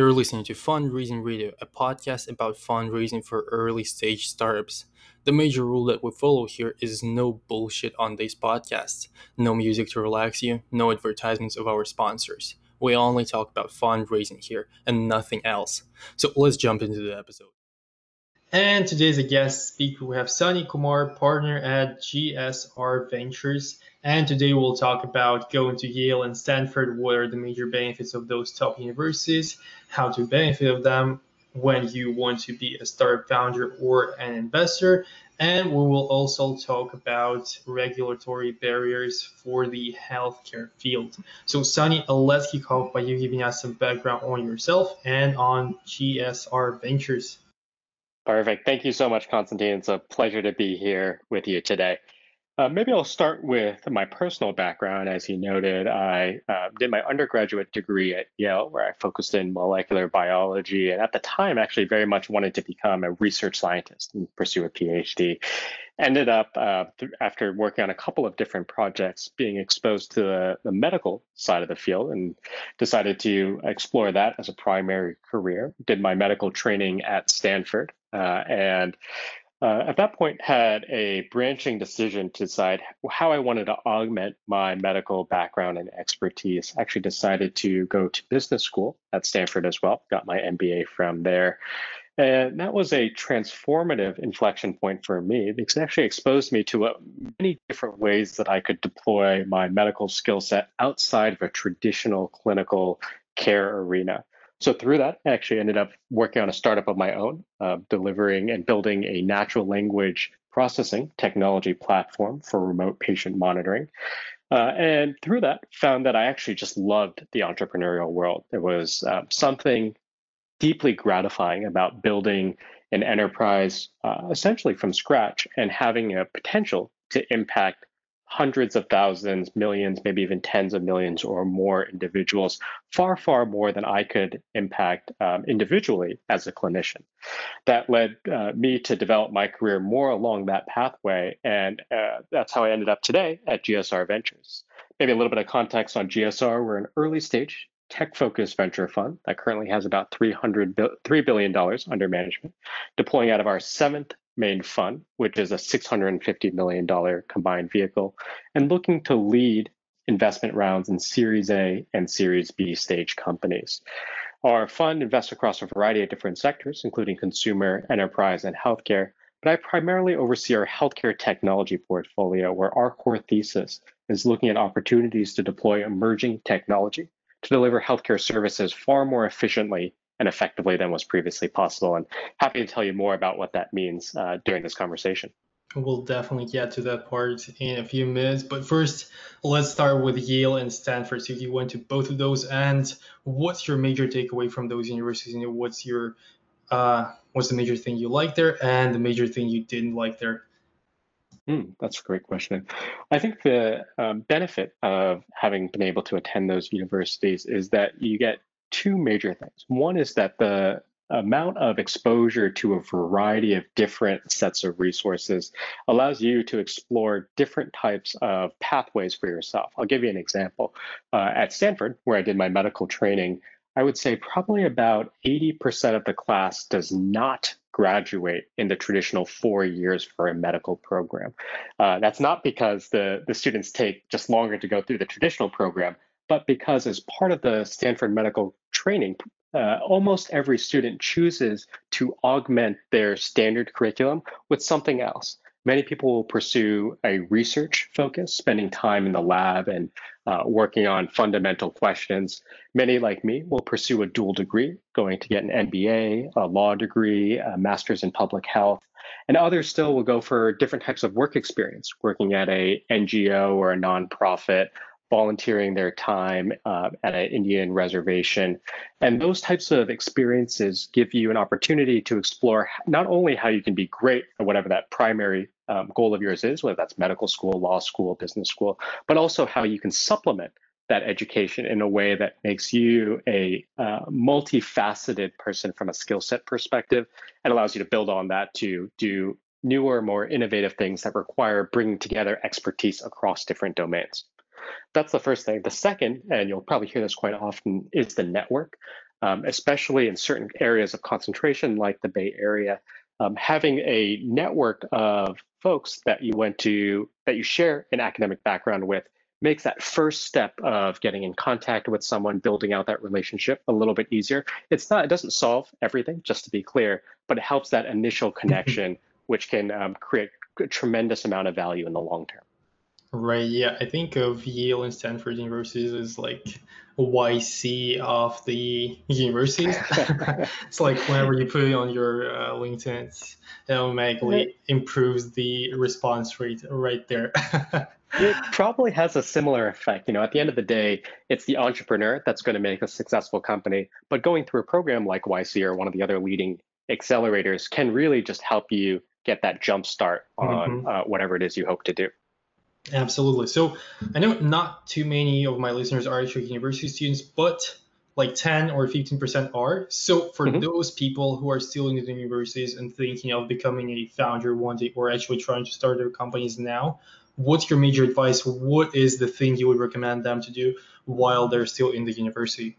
You're listening to Fundraising Radio, a podcast about fundraising for early stage startups. The major rule that we follow here is no bullshit on these podcasts, no music to relax you, no advertisements of our sponsors. We only talk about fundraising here and nothing else. So let's jump into the episode. And today's guest speaker. We have Sunny Kumar, partner at GSR Ventures. And today we'll talk about going to Yale and Stanford. What are the major benefits of those top universities? How to benefit of them when you want to be a startup founder or an investor. And we will also talk about regulatory barriers for the healthcare field. So, Sunny, let's kick off by you giving us some background on yourself and on GSR Ventures. Perfect. Thank you so much, Constantine. It's a pleasure to be here with you today. Uh, maybe I'll start with my personal background. As you noted, I uh, did my undergraduate degree at Yale, where I focused in molecular biology, and at the time, actually very much wanted to become a research scientist and pursue a PhD. Ended up, uh, th- after working on a couple of different projects, being exposed to the, the medical side of the field and decided to explore that as a primary career. Did my medical training at Stanford uh, and uh, at that point had a branching decision to decide how I wanted to augment my medical background and expertise. Actually decided to go to business school at Stanford as well. Got my MBA from there. And that was a transformative inflection point for me because it actually exposed me to uh, many different ways that I could deploy my medical skill set outside of a traditional clinical care arena. So through that, I actually ended up working on a startup of my own, uh, delivering and building a natural language processing technology platform for remote patient monitoring. Uh, and through that, found that I actually just loved the entrepreneurial world. There was uh, something deeply gratifying about building an enterprise uh, essentially from scratch and having a potential to impact hundreds of thousands, millions, maybe even tens of millions or more individuals, far, far more than I could impact um, individually as a clinician. That led uh, me to develop my career more along that pathway. And uh, that's how I ended up today at GSR Ventures. Maybe a little bit of context on GSR. We're an early stage tech focused venture fund that currently has about $300, $3 billion under management, deploying out of our seventh main fund, which is a $650 million combined vehicle, and looking to lead investment rounds in Series A and Series B stage companies. Our fund invests across a variety of different sectors, including consumer, enterprise, and healthcare. But I primarily oversee our healthcare technology portfolio, where our core thesis is looking at opportunities to deploy emerging technology to deliver healthcare services far more efficiently and effectively than was previously possible. And happy to tell you more about what that means uh, during this conversation. We'll definitely get to that part in a few minutes. But first, let's start with Yale and Stanford. So you went to both of those, and what's your major takeaway from those universities? And what's your uh, what's the major thing you liked there, and the major thing you didn't like there? Mm, that's a great question. I think the um, benefit of having been able to attend those universities is that you get two major things. One is that the amount of exposure to a variety of different sets of resources allows you to explore different types of pathways for yourself. I'll give you an example. Uh, at Stanford, where I did my medical training, I would say probably about 80% of the class does not graduate in the traditional four years for a medical program. Uh, that's not because the, the students take just longer to go through the traditional program, but because as part of the Stanford medical training, uh, almost every student chooses to augment their standard curriculum with something else. Many people will pursue a research focus, spending time in the lab and uh, working on fundamental questions. Many, like me, will pursue a dual degree, going to get an MBA, a law degree, a master's in public health. And others still will go for different types of work experience, working at a NGO or a nonprofit, volunteering their time uh, at an Indian reservation. And those types of experiences give you an opportunity to explore not only how you can be great at whatever that primary um, goal of yours is, whether that's medical school, law school, business school, but also how you can supplement that education in a way that makes you a uh, multifaceted person from a skill set perspective and allows you to build on that to do newer, more innovative things that require bringing together expertise across different domains. That's the first thing. The second, and you'll probably hear this quite often, is the network. um, especially in certain areas of concentration like the Bay Area. Um, having a network of folks that you went to, that you share an academic background with, makes that first step of getting in contact with someone, building out that relationship a little bit easier. It's not, it doesn't solve everything, just to be clear, but it helps that initial connection, which can um, create a tremendous amount of value in the long term. Right. Yeah. I think of Yale and Stanford universities as like YC of the universities. it's like whenever you put it on your uh, LinkedIn, it automatically improves the response rate right there. it probably has a similar effect. You know, at the end of the day, it's the entrepreneur that's going to make a successful company. But going through a program like YC or one of the other leading accelerators can really just help you get that jump start on mm-hmm. uh, whatever it is you hope to do. Absolutely. So I know not too many of my listeners are actually university students, but like 10 or 15% are. So for mm-hmm. those people who are still in the universities and thinking of becoming a founder one day or actually trying to start their companies now, what's your major advice? What is the thing you would recommend them to do while they're still in the university?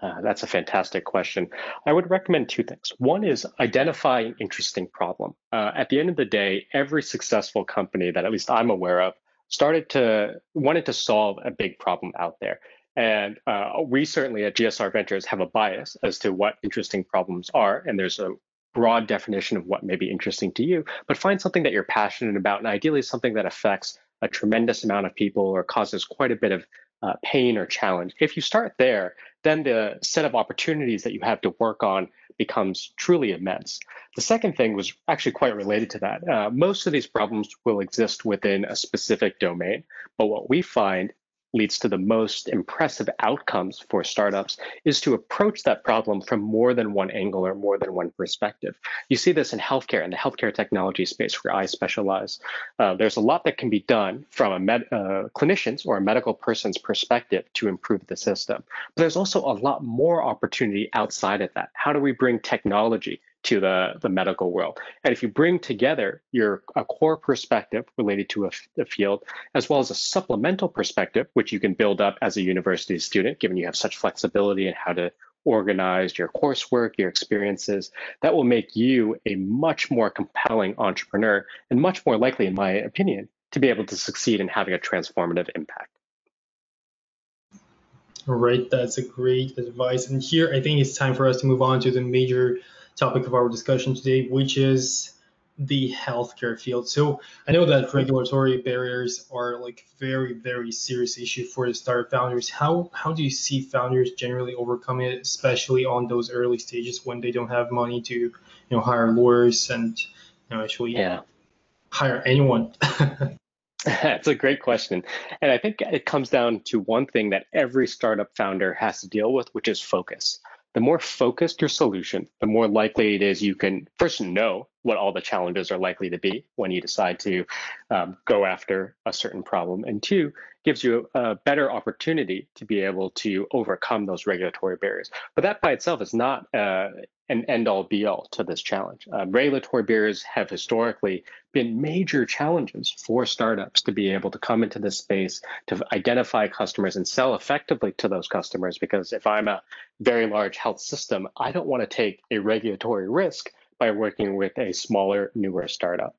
Uh, that's a fantastic question. I would recommend two things. One is identify an interesting problem. Uh, at the end of the day, every successful company that at least I'm aware of started to wanted to solve a big problem out there. And uh, we certainly at GSR Ventures have a bias as to what interesting problems are. And there's a broad definition of what may be interesting to you, but find something that you're passionate about and ideally something that affects a tremendous amount of people or causes quite a bit of uh, pain or challenge. If you start there, then the set of opportunities that you have to work on becomes truly immense. The second thing was actually quite related to that. Uh, most of these problems will exist within a specific domain, but what we find leads to the most impressive outcomes for startups is to approach that problem from more than one angle or more than one perspective. You see this in healthcare, in the healthcare technology space where I specialize. Uh, there's a lot that can be done from a med- uh, clinician's or a medical person's perspective to improve the system. But there's also a lot more opportunity outside of that. How do we bring technology to the, the medical world. And if you bring together your a core perspective related to a, a, field, as well as a supplemental perspective, which you can build up as a university student, given you have such flexibility in how to organize your coursework, your experiences, that will make you a much more compelling entrepreneur and much more likely, in my opinion, to be able to succeed in having a transformative impact. All right, that's a great advice. And here, I think it's time for us to move on to the major topic of our discussion today, which is the healthcare field. So I know that regulatory barriers are like very, very serious issue for the startup founders. How how do you see founders generally overcome it, especially on those early stages when they don't have money to, you know, hire lawyers and you know actually yeah. hire anyone? That's a great question. And I think it comes down to one thing that every startup founder has to deal with, which is focus the more focused your solution, the more likely it is you can first know what all the challenges are likely to be when you decide to um, go after a certain problem. And two, gives you a better opportunity to be able to overcome those regulatory barriers. But that by itself is not uh, an end all be all to this challenge. Um, regulatory barriers have historically been major challenges for startups to be able to come into this space, to identify customers and sell effectively to those customers. Because if I'm a very large health system, I don't want to take a regulatory risk by working with a smaller, newer startup.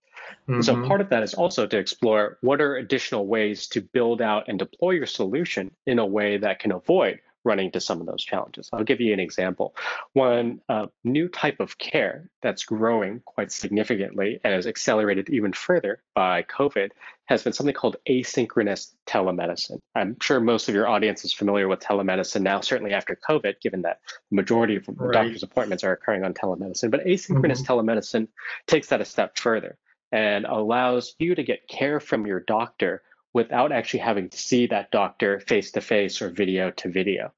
Mm-hmm. So part of that is also to explore what are additional ways to build out and deploy your solution in a way that can avoid running into some of those challenges. I'll give you an example. One uh, new type of care that's growing quite significantly and is accelerated even further by COVID has been something called asynchronous telemedicine. I'm sure most of your audience is familiar with telemedicine now, certainly after COVID, given that the majority of right. doctor's appointments are occurring on telemedicine. But asynchronous mm-hmm. telemedicine takes that a step further and allows you to get care from your doctor without actually having to see that doctor face to face or video to video.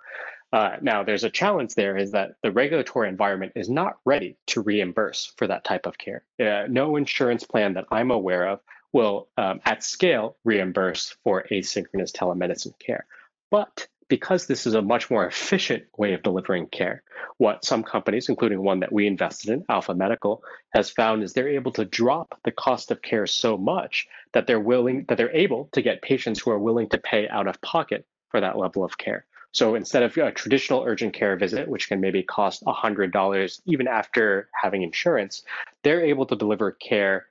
Now, there's a challenge there is that the regulatory environment is not ready to reimburse for that type of care. Uh, no insurance plan that I'm aware of will, um, at scale, reimburse for asynchronous telemedicine care. But because this is a much more efficient way of delivering care, what some companies, including one that we invested in, Alpha Medical, has found is they're able to drop the cost of care so much that they're willing that they're able to get patients who are willing to pay out of pocket for that level of care. So instead of a traditional urgent care visit, which can maybe cost $100 even after having insurance, they're able to deliver care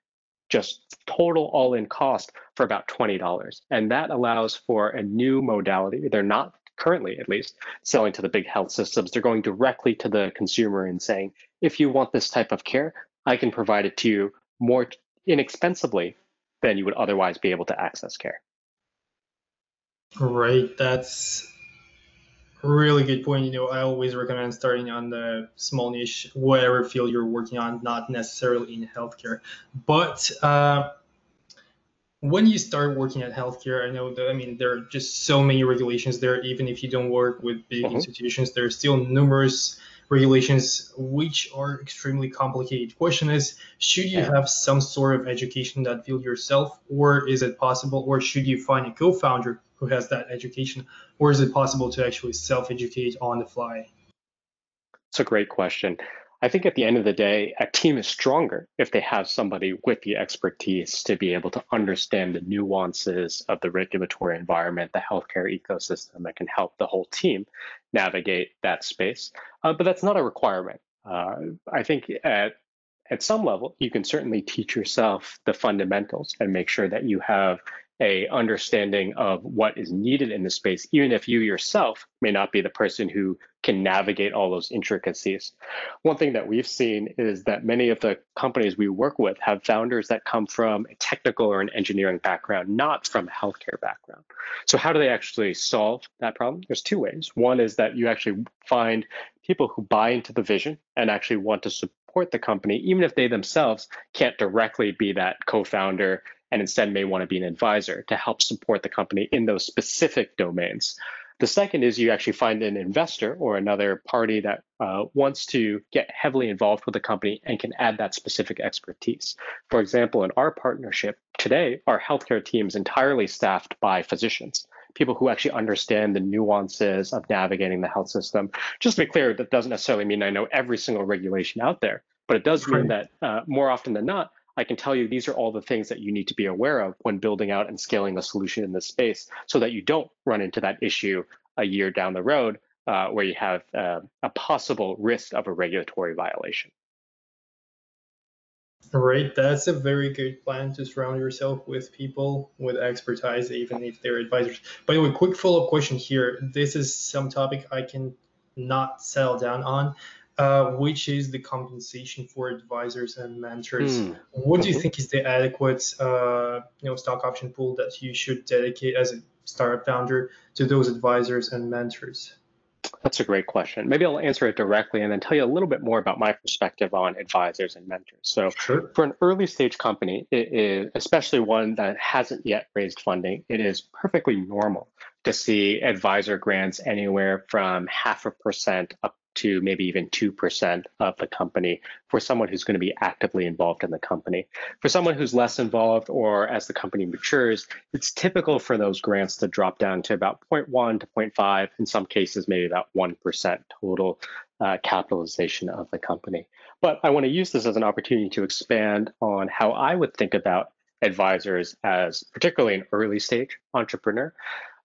just total all in cost for about $20. And that allows for a new modality. They're not currently, at least, selling to the big health systems. They're going directly to the consumer and saying, if you want this type of care, I can provide it to you more inexpensively than you would otherwise be able to access care. Right. That's really good point. You know, I always recommend starting on the small niche, whatever field you're working on, not necessarily in healthcare. But uh, when you start working at healthcare, I know that I mean there are just so many regulations there. Even if you don't work with big mm-hmm. institutions, there are still numerous regulations which are extremely complicated. Question is, should you have some sort of education in that field yourself, or is it possible, or should you find a co-founder who has that education, or is it possible to actually self-educate on the fly? It's a great question. I think at the end of the day, a team is stronger if they have somebody with the expertise to be able to understand the nuances of the regulatory environment, the healthcare ecosystem that can help the whole team navigate that space. Uh, but that's not a requirement. Uh, I think at at some level, you can certainly teach yourself the fundamentals and make sure that you have a understanding of what is needed in the space, even if you yourself may not be the person who can navigate all those intricacies. One thing that we've seen is that many of the companies we work with have founders that come from a technical or an engineering background, not from a healthcare background. So how do they actually solve that problem? There's two ways. One is that you actually find people who buy into the vision and actually want to support the company, even if they themselves can't directly be that co-founder and instead may want to be an advisor to help support the company in those specific domains. The second is you actually find an investor or another party that uh, wants to get heavily involved with the company and can add that specific expertise. For example, in our partnership today, our healthcare team is entirely staffed by physicians, people who actually understand the nuances of navigating the health system. Just to be clear, that doesn't necessarily mean I know every single regulation out there, but it does mean that uh, more often than not, I can tell you these are all the things that you need to be aware of when building out and scaling a solution in this space so that you don't run into that issue a year down the road uh, where you have uh, a possible risk of a regulatory violation. Right, that's a very good plan to surround yourself with people with expertise, even if they're advisors. By the way, quick follow up question here. This is some topic I can not settle down on. Uh, which is the compensation for advisors and mentors. Mm. What do you think is the adequate, uh, you know, stock option pool that you should dedicate as a startup founder to those advisors and mentors? That's a great question. Maybe I'll answer it directly and then tell you a little bit more about my perspective on advisors and mentors. So, sure. for an early stage company, it is especially one that hasn't yet raised funding, it is perfectly normal to see advisor grants anywhere from half a percent up to maybe even 2% of the company for someone who's going to be actively involved in the company. For someone who's less involved or as the company matures, it's typical for those grants to drop down to about 0.1 to 0.5, in some cases, maybe about 1% total uh, capitalization of the company. But I want to use this as an opportunity to expand on how I would think about advisors as particularly an early stage entrepreneur.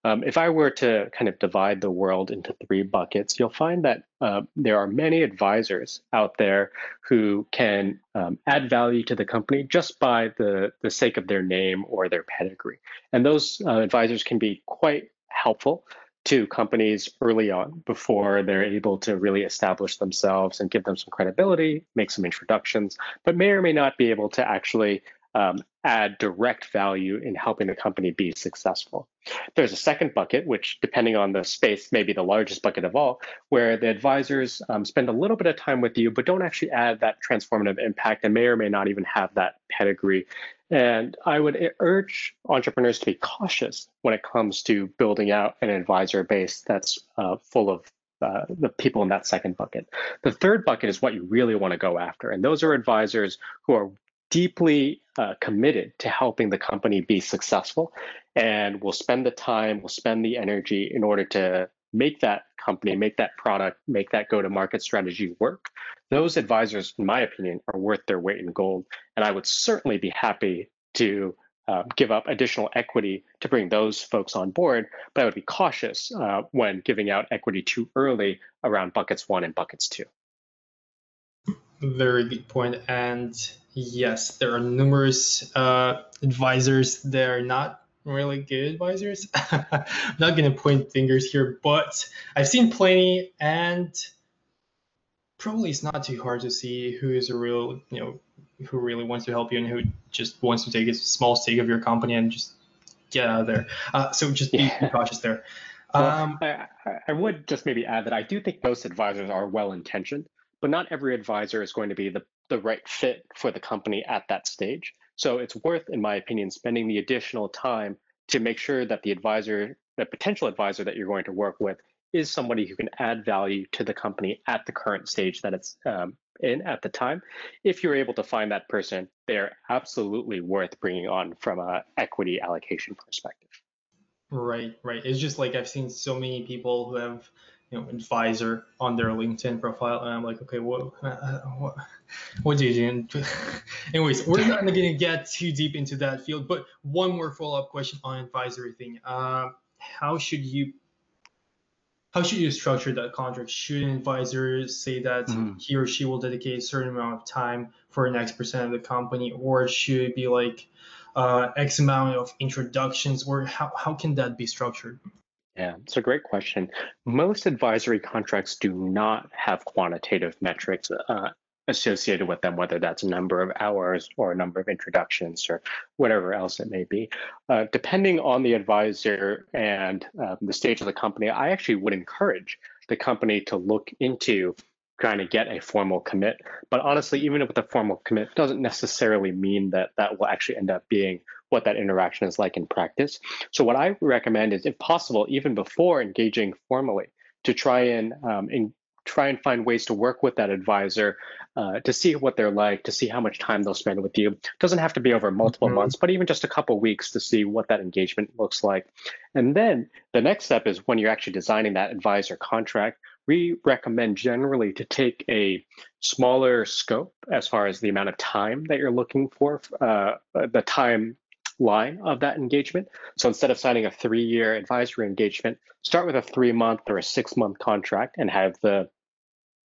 Um, if I were to kind of divide the world into three buckets, you'll find that uh, there are many advisors out there who can um, add value to the company just by the, the sake of their name or their pedigree. And those uh, advisors can be quite helpful to companies early on before they're able to really establish themselves and give them some credibility, make some introductions, but may or may not be able to actually um, add direct value in helping the company be successful. There's a second bucket, which, depending on the space, may be the largest bucket of all, where the advisors um, spend a little bit of time with you, but don't actually add that transformative impact and may or may not even have that pedigree. And I would urge entrepreneurs to be cautious when it comes to building out an advisor base that's uh, full of uh, the people in that second bucket. The third bucket is what you really want to go after. And those are advisors who are deeply uh, committed to helping the company be successful and will spend the time, will spend the energy in order to make that company, make that product, make that go to market strategy work. Those advisors, in my opinion, are worth their weight in gold. And I would certainly be happy to uh, give up additional equity to bring those folks on board, but I would be cautious uh, when giving out equity too early around buckets one and buckets two. Very good point. And yes, there are numerous uh, advisors that are not really good advisors. I'm not going to point fingers here, but I've seen plenty, and probably it's not too hard to see who is a real, you know, who really wants to help you and who just wants to take a small stake of your company and just get out of there. Uh, so just be, yeah. cautious there. Um, well, I, I would just maybe add that I do think most advisors are well intentioned, but not every advisor is going to be the, the right fit for the company at that stage. So it's worth, in my opinion, spending the additional time to make sure that the advisor, the potential advisor that you're going to work with, is somebody who can add value to the company at the current stage that it's um, in at the time. If you're able to find that person, they're absolutely worth bringing on from a equity allocation perspective. Right, right. It's just like I've seen so many people who have you know advisor on their LinkedIn profile, and I'm like, okay, what, uh, what, what do you do? Anyways, we're not going to get too deep into that field, but one more follow up question on advisory thing. Uh, how should you how should you structure that contract? Should an advisor say that mm. he or she will dedicate a certain amount of time for an X percent of the company, or should it be like uh, X amount of introductions, or how, how can that be structured? Yeah, it's a great question. Most advisory contracts do not have quantitative metrics uh, associated with them, whether that's a number of hours or a number of introductions or whatever else it may be. Uh, depending on the advisor and uh, the stage of the company, I actually would encourage the company to look into trying to get a formal commit. But honestly, even with a formal commit, doesn't necessarily mean that that will actually end up being what that interaction is like in practice. So what I recommend is, if possible, even before engaging formally, to try and um, in, try and find ways to work with that advisor uh, to see what they're like, to see how much time they'll spend with you. It doesn't have to be over multiple mm-hmm. months, but even just a couple weeks to see what that engagement looks like. And then the next step is when you're actually designing that advisor contract, we recommend generally to take a smaller scope as far as the amount of time that you're looking for, uh, the time line of that engagement. So instead of signing a three year advisory engagement, start with a three month or a six month contract and have the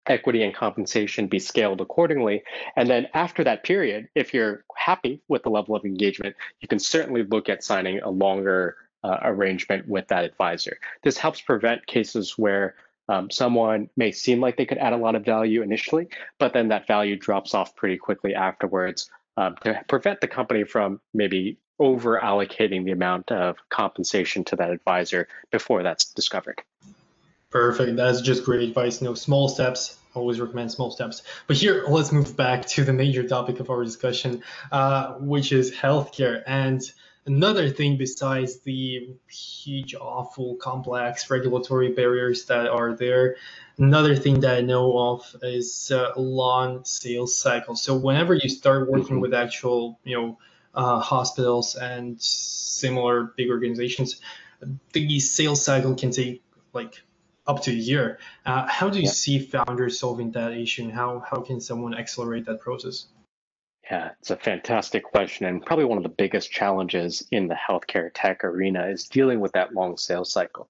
equity and compensation be scaled accordingly. And then after that period, if you're happy with the level of engagement, you can certainly look at signing a longer uh, arrangement with that advisor. This helps prevent cases where um, someone may seem like they could add a lot of value initially, but then that value drops off pretty quickly afterwards um, to prevent the company from maybe over allocating the amount of compensation to that advisor before that's discovered. Perfect. That's just great advice. You know, small steps. Always recommend small steps. But here, let's move back to the major topic of our discussion, uh, which is healthcare. And another thing besides the huge, awful, complex regulatory barriers that are there, another thing that I know of is uh, long sales cycle. So whenever you start working mm-hmm. with actual, you know, uh, hospitals and similar big organizations, the sales cycle can take like up to a year. Uh, how do you yeah. see founders solving that issue, and how how can someone accelerate that process? Yeah, it's a fantastic question, and probably one of the biggest challenges in the healthcare tech arena is dealing with that long sales cycle.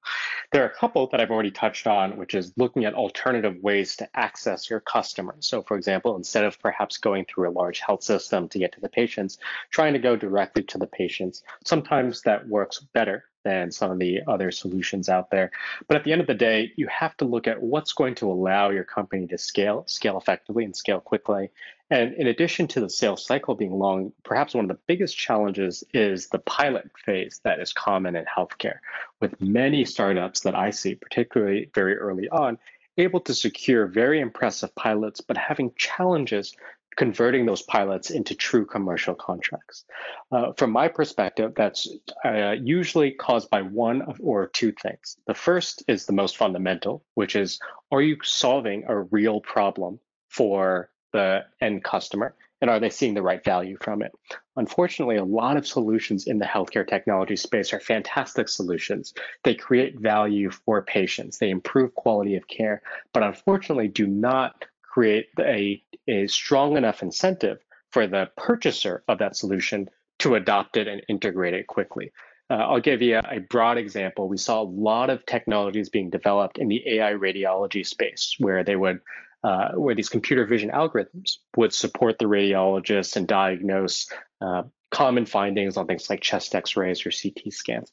There are a couple that I've already touched on, which is looking at alternative ways to access your customers. So, for example, instead of perhaps going through a large health system to get to the patients, trying to go directly to the patients. Sometimes that works better than some of the other solutions out there. But at the end of the day, you have to look at what's going to allow your company to scale, scale effectively and scale quickly. And in addition to the sales cycle being long, perhaps one of the biggest challenges is the pilot phase that is common in healthcare, with many startups that I see, particularly very early on, able to secure very impressive pilots, but having challenges converting those pilots into true commercial contracts. Uh, from my perspective, that's uh, usually caused by one or two things. The first is the most fundamental, which is are you solving a real problem for the end customer? And are they seeing the right value from it? Unfortunately, a lot of solutions in the healthcare technology space are fantastic solutions. They create value for patients, they improve quality of care, but unfortunately do not create a, a strong enough incentive for the purchaser of that solution to adopt it and integrate it quickly. Uh, I'll give you a, a, broad example. We saw a lot of technologies being developed in the AI radiology space, where they would, uh, where these computer vision algorithms would support the radiologists and diagnose uh, common findings on things like chest X-rays or CT scans.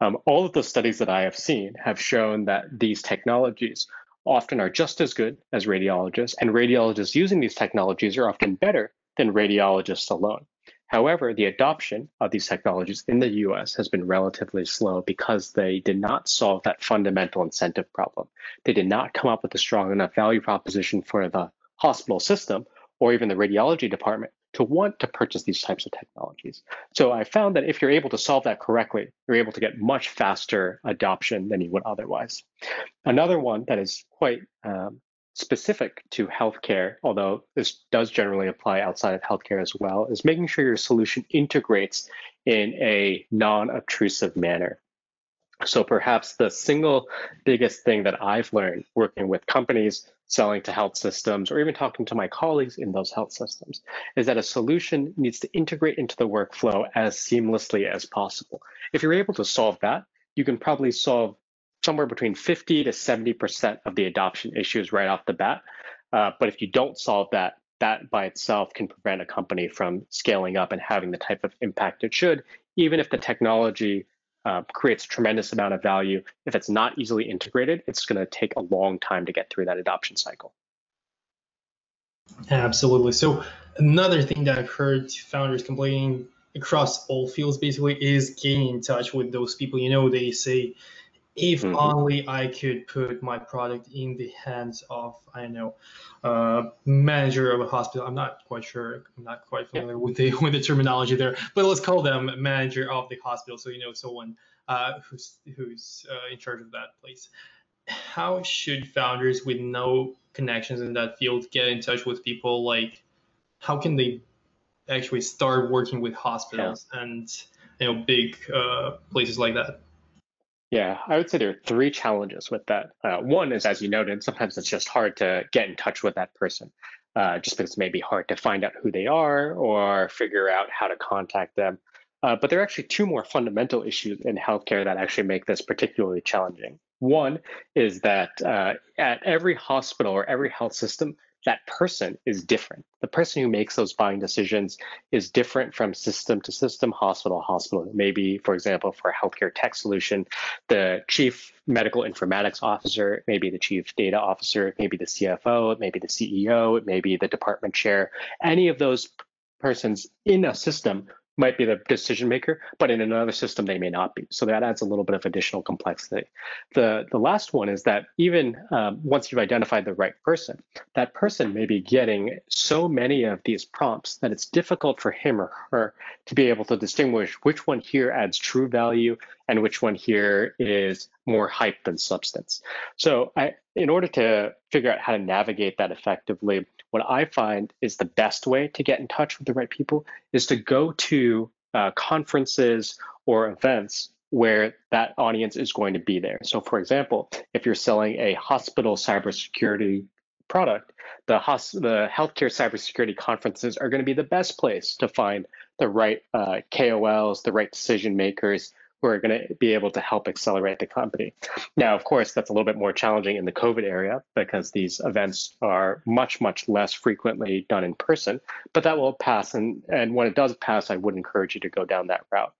Um, all of the studies that I have seen have shown that these technologies often are just as good as radiologists, and radiologists using these technologies are often better than radiologists alone. However, the adoption of these technologies in the US has been relatively slow because they did not solve that fundamental incentive problem. They did not come up with a strong enough value proposition for the hospital system or even the radiology department to want to purchase these types of technologies. So I found that if you're able to solve that correctly, you're able to get much faster adoption than you would otherwise. Another one that is quite um, specific to healthcare, although this does generally apply outside of healthcare as well, is making sure your solution integrates in a non-obtrusive manner. So perhaps the single biggest thing that I've learned working with companies selling to health systems or even talking to my colleagues in those health systems is that a solution needs to integrate into the workflow as seamlessly as possible. If you're able to solve that, you can probably solve somewhere between 50 to 70% of the adoption issues right off the bat. Uh, but if you don't solve that, that by itself can prevent a company from scaling up and having the type of impact it should, even if the technology uh, creates a tremendous amount of value. If it's not easily integrated, it's going to take a long time to get through that adoption cycle. Absolutely. So another thing that I've heard founders complaining across all fields basically is getting in touch with those people. You know, they say if mm-hmm. only I could put my product in the hands of, I don't know, uh, manager of a hospital. I'm not quite sure. I'm not quite familiar yeah. with the with the terminology there, but let's call them manager of the hospital. So you know, someone uh, who's who's uh, in charge of that place. How should founders with no connections in that field get in touch with people? Like, how can they actually start working with hospitals yeah. and you know big uh, places like that? Yeah, I would say there are three challenges with that. Uh, one is, as you noted, sometimes it's just hard to get in touch with that person, uh, just because it may be hard to find out who they are or figure out how to contact them. Uh, but there are actually two more fundamental issues in healthcare that actually make this particularly challenging. One is that uh, at every hospital or every health system, that person is different. The person who makes those buying decisions is different from system to system, hospital to hospital. Maybe, for example, for a healthcare tech solution, the chief medical informatics officer, maybe the chief data officer, maybe the CFO, maybe the CEO, maybe the department chair. Any of those persons in a system might be the decision maker, but in another system they may not be. So that adds a little bit of additional complexity. The the last one is that even um, once you've identified the right person, that person may be getting so many of these prompts that it's difficult for him or her to be able to distinguish which one here adds true value and which one here is more hype than substance. So I, in order to figure out how to navigate that effectively, what I find is the best way to get in touch with the right people is to go to uh, conferences or events where that audience is going to be there. So, for example, if you're selling a hospital cybersecurity product, the, hos- the healthcare cybersecurity conferences are going to be the best place to find the right uh, KOLs, the right decision makers, who are going to be able to help accelerate the company. Now, of course, that's a little bit more challenging in the COVID area because these events are much, much less frequently done in person, but that will pass. And, and when it does pass, I would encourage you to go down that route.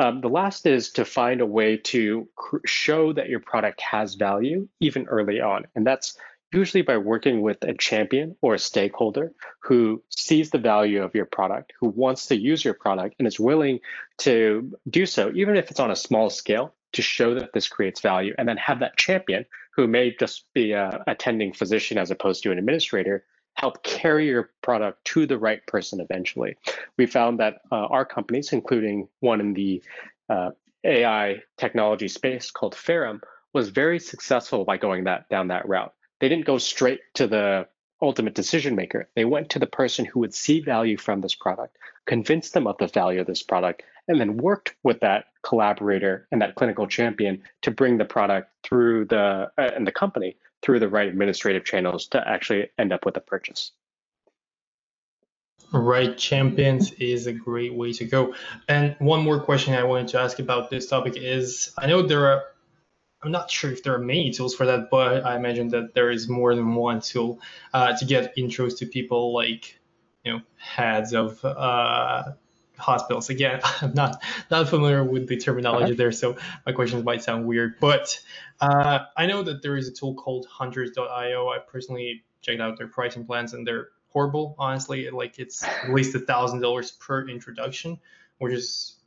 Um, the last is to find a way to show that your product has value even early on. And that's usually by working with a champion or a stakeholder who sees the value of your product, who wants to use your product and is willing to do so, even if it's on a small scale, to show that this creates value, and then have that champion who may just be a attending physician as opposed to an administrator help carry your product to the right person eventually. We found that uh, our companies, including one in the uh, AI technology space called Ferrum, was very successful by going that down that route they didn't go straight to the ultimate decision maker. They went to the person who would see value from this product, convince them of the value of this product, and then worked with that collaborator and that clinical champion to bring the product through the uh, and the company through the right administrative channels to actually end up with a purchase. Right, champions is a great way to go. And one more question I wanted to ask about this topic is I know there are, I'm not sure if there are many tools for that, but I imagine that there is more than one tool uh, to get intros to people like, you know, heads of uh, hospitals. Again, I'm not not familiar with the terminology uh-huh. there, so my questions might sound weird. But uh, I know that there is a tool called Hunters.io. I personally checked out their pricing plans, and they're horrible, honestly. Like it's at least a thousand dollars per introduction, which is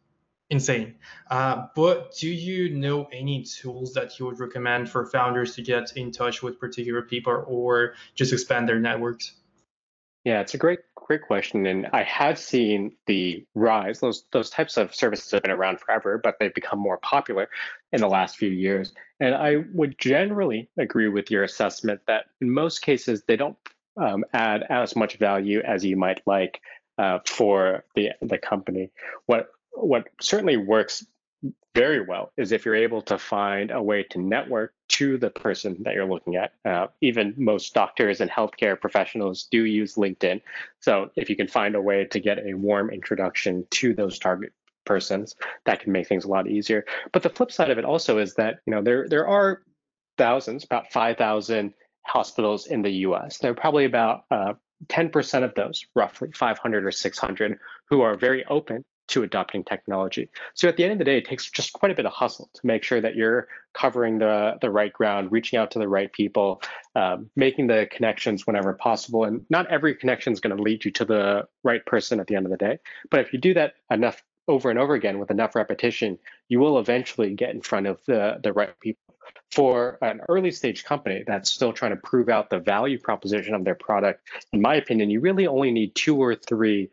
insane. Uh, but do you know any tools that you would recommend for founders to get in touch with particular people or just expand their networks? Yeah, it's a great, great question, and I have seen the rise. Those those types of services have been around forever, but they've become more popular in the last few years. And I would generally agree with your assessment that in most cases they don't um, add as much value as you might like uh, for the the company. What what certainly works very well is if you're able to find a way to network to the person that you're looking at. Uh, even most doctors and healthcare professionals do use LinkedIn. So if you can find a way to get a warm introduction to those target persons, that can make things a lot easier. But the flip side of it also is that you know there there are thousands, about 5,000 hospitals in the US. There are probably about uh, 10% of those, roughly 500 or 600, who are very open to adopting technology. So at the end of the day, it takes just quite a bit of hustle to make sure that you're covering the, the right ground, reaching out to the right people, um, making the connections whenever possible. And not every connection is going to lead you to the right person at the end of the day. But if you do that enough over and over again with enough repetition, you will eventually get in front of the, the right people. For an early stage company that's still trying to prove out the value proposition of their product, in my opinion, you really only need two or three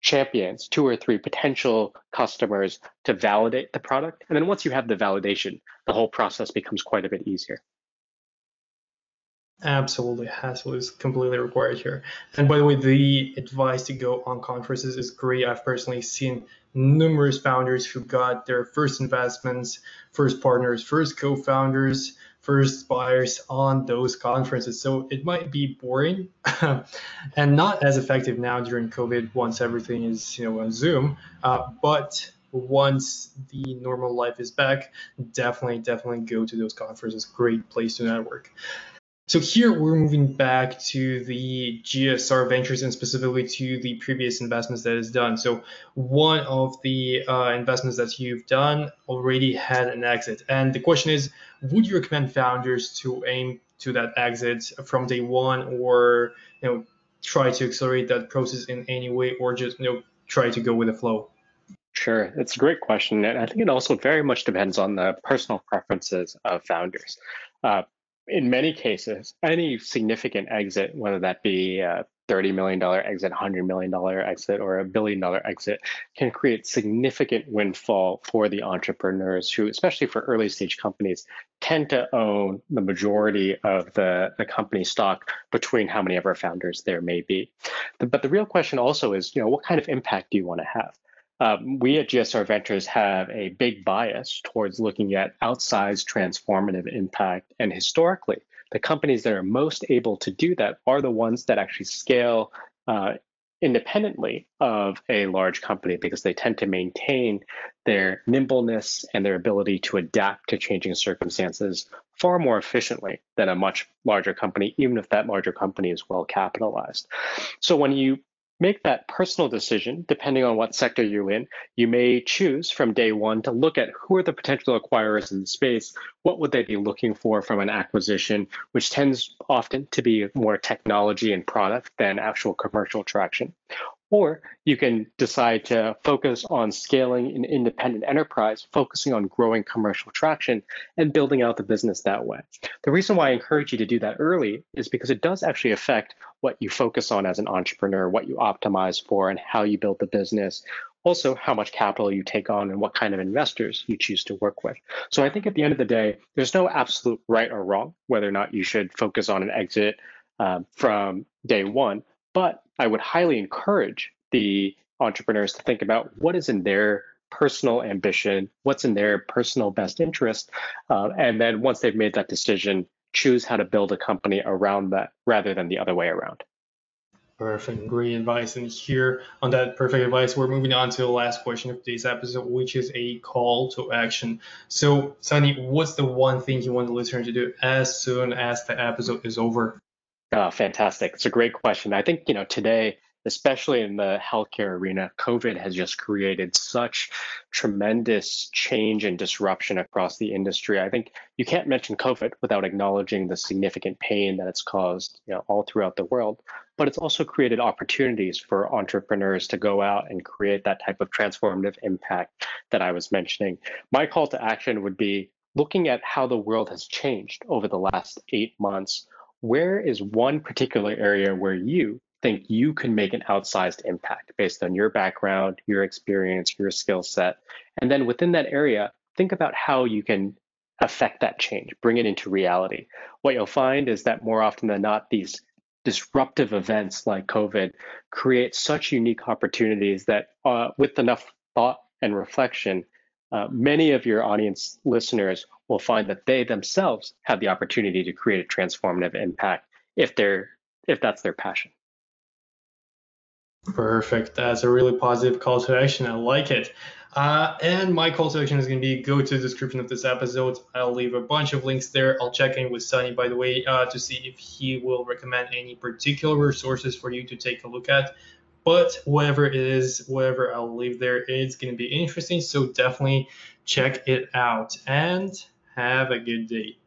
champions, two or three potential customers to validate the product. And then once you have the validation, the whole process becomes quite a bit easier. Absolutely, hassle is completely required here. And by the way, the advice to go on conferences is great. I've personally seen numerous founders who got their first investments, first partners, first co-founders first buyers on those conferences. So it might be boring and not as effective now during COVID once everything is you know on Zoom. Uh, but once the normal life is back, definitely, definitely go to those conferences. Great place to network. So here we're moving back to the GSR Ventures and specifically to the previous investments that is done. So one of the uh, investments that you've done already had an exit, and the question is, would you recommend founders to aim to that exit from day one, or you know try to accelerate that process in any way, or just you know try to go with the flow? Sure, it's a great question, and I think it also very much depends on the personal preferences of founders. Uh, in many cases, any significant exit, whether that be a $30 million exit, $100 million exit, or a billion dollar exit, can create significant windfall for the entrepreneurs who, especially for early stage companies, tend to own the majority of the, the company stock between how many of our founders there may be. But the real question also is, you know, what kind of impact do you want to have? Um, we at GSR Ventures have a big bias towards looking at outsized transformative impact. And historically, the companies that are most able to do that are the ones that actually scale uh, independently of a large company because they tend to maintain their nimbleness and their ability to adapt to changing circumstances far more efficiently than a much larger company, even if that larger company is well capitalized. So when you make that personal decision depending on what sector you're in. You may choose from day one to look at who are the potential acquirers in the space, what would they be looking for from an acquisition, which tends often to be more technology and product than actual commercial traction. Or you can decide to focus on scaling an independent enterprise, focusing on growing commercial traction and building out the business that way. The reason why I encourage you to do that early is because it does actually affect what you focus on as an entrepreneur, what you optimize for, and how you build the business. Also, how much capital you take on and what kind of investors you choose to work with. So, I think at the end of the day, there's no absolute right or wrong whether or not you should focus on an exit um, from day one. But I would highly encourage the entrepreneurs to think about what is in their personal ambition, what's in their personal best interest, uh, and then once they've made that decision, choose how to build a company around that rather than the other way around. Perfect, great advice. And here on that perfect advice, we're moving on to the last question of today's episode, which is a call to action. So, Sunny, what's the one thing you want the listener to do as soon as the episode is over? Oh, fantastic. It's a great question. I think, you know, today especially in the healthcare arena, COVID has just created such tremendous change and disruption across the industry. I think you can't mention COVID without acknowledging the significant pain that it's caused you know, all throughout the world. But it's also created opportunities for entrepreneurs to go out and create that type of transformative impact that I was mentioning. My call to action would be looking at how the world has changed over the last eight months. Where is one particular area where you think you can make an outsized impact based on your background, your experience, your skill set. And then within that area, think about how you can affect that change, bring it into reality. What you'll find is that more often than not, these disruptive events like COVID create such unique opportunities that, uh, with enough thought and reflection, uh, many of your audience listeners will find that they themselves have the opportunity to create a transformative impact if they're if that's their passion. Perfect. That's a really positive call to action. I like it. Uh, and my call to action is going to be go to the description of this episode. I'll leave a bunch of links there. I'll check in with Sunny, by the way, uh, to see if he will recommend any particular resources for you to take a look at. But whatever it is, whatever I'll leave there, it's going to be interesting. So definitely check it out and have a good day.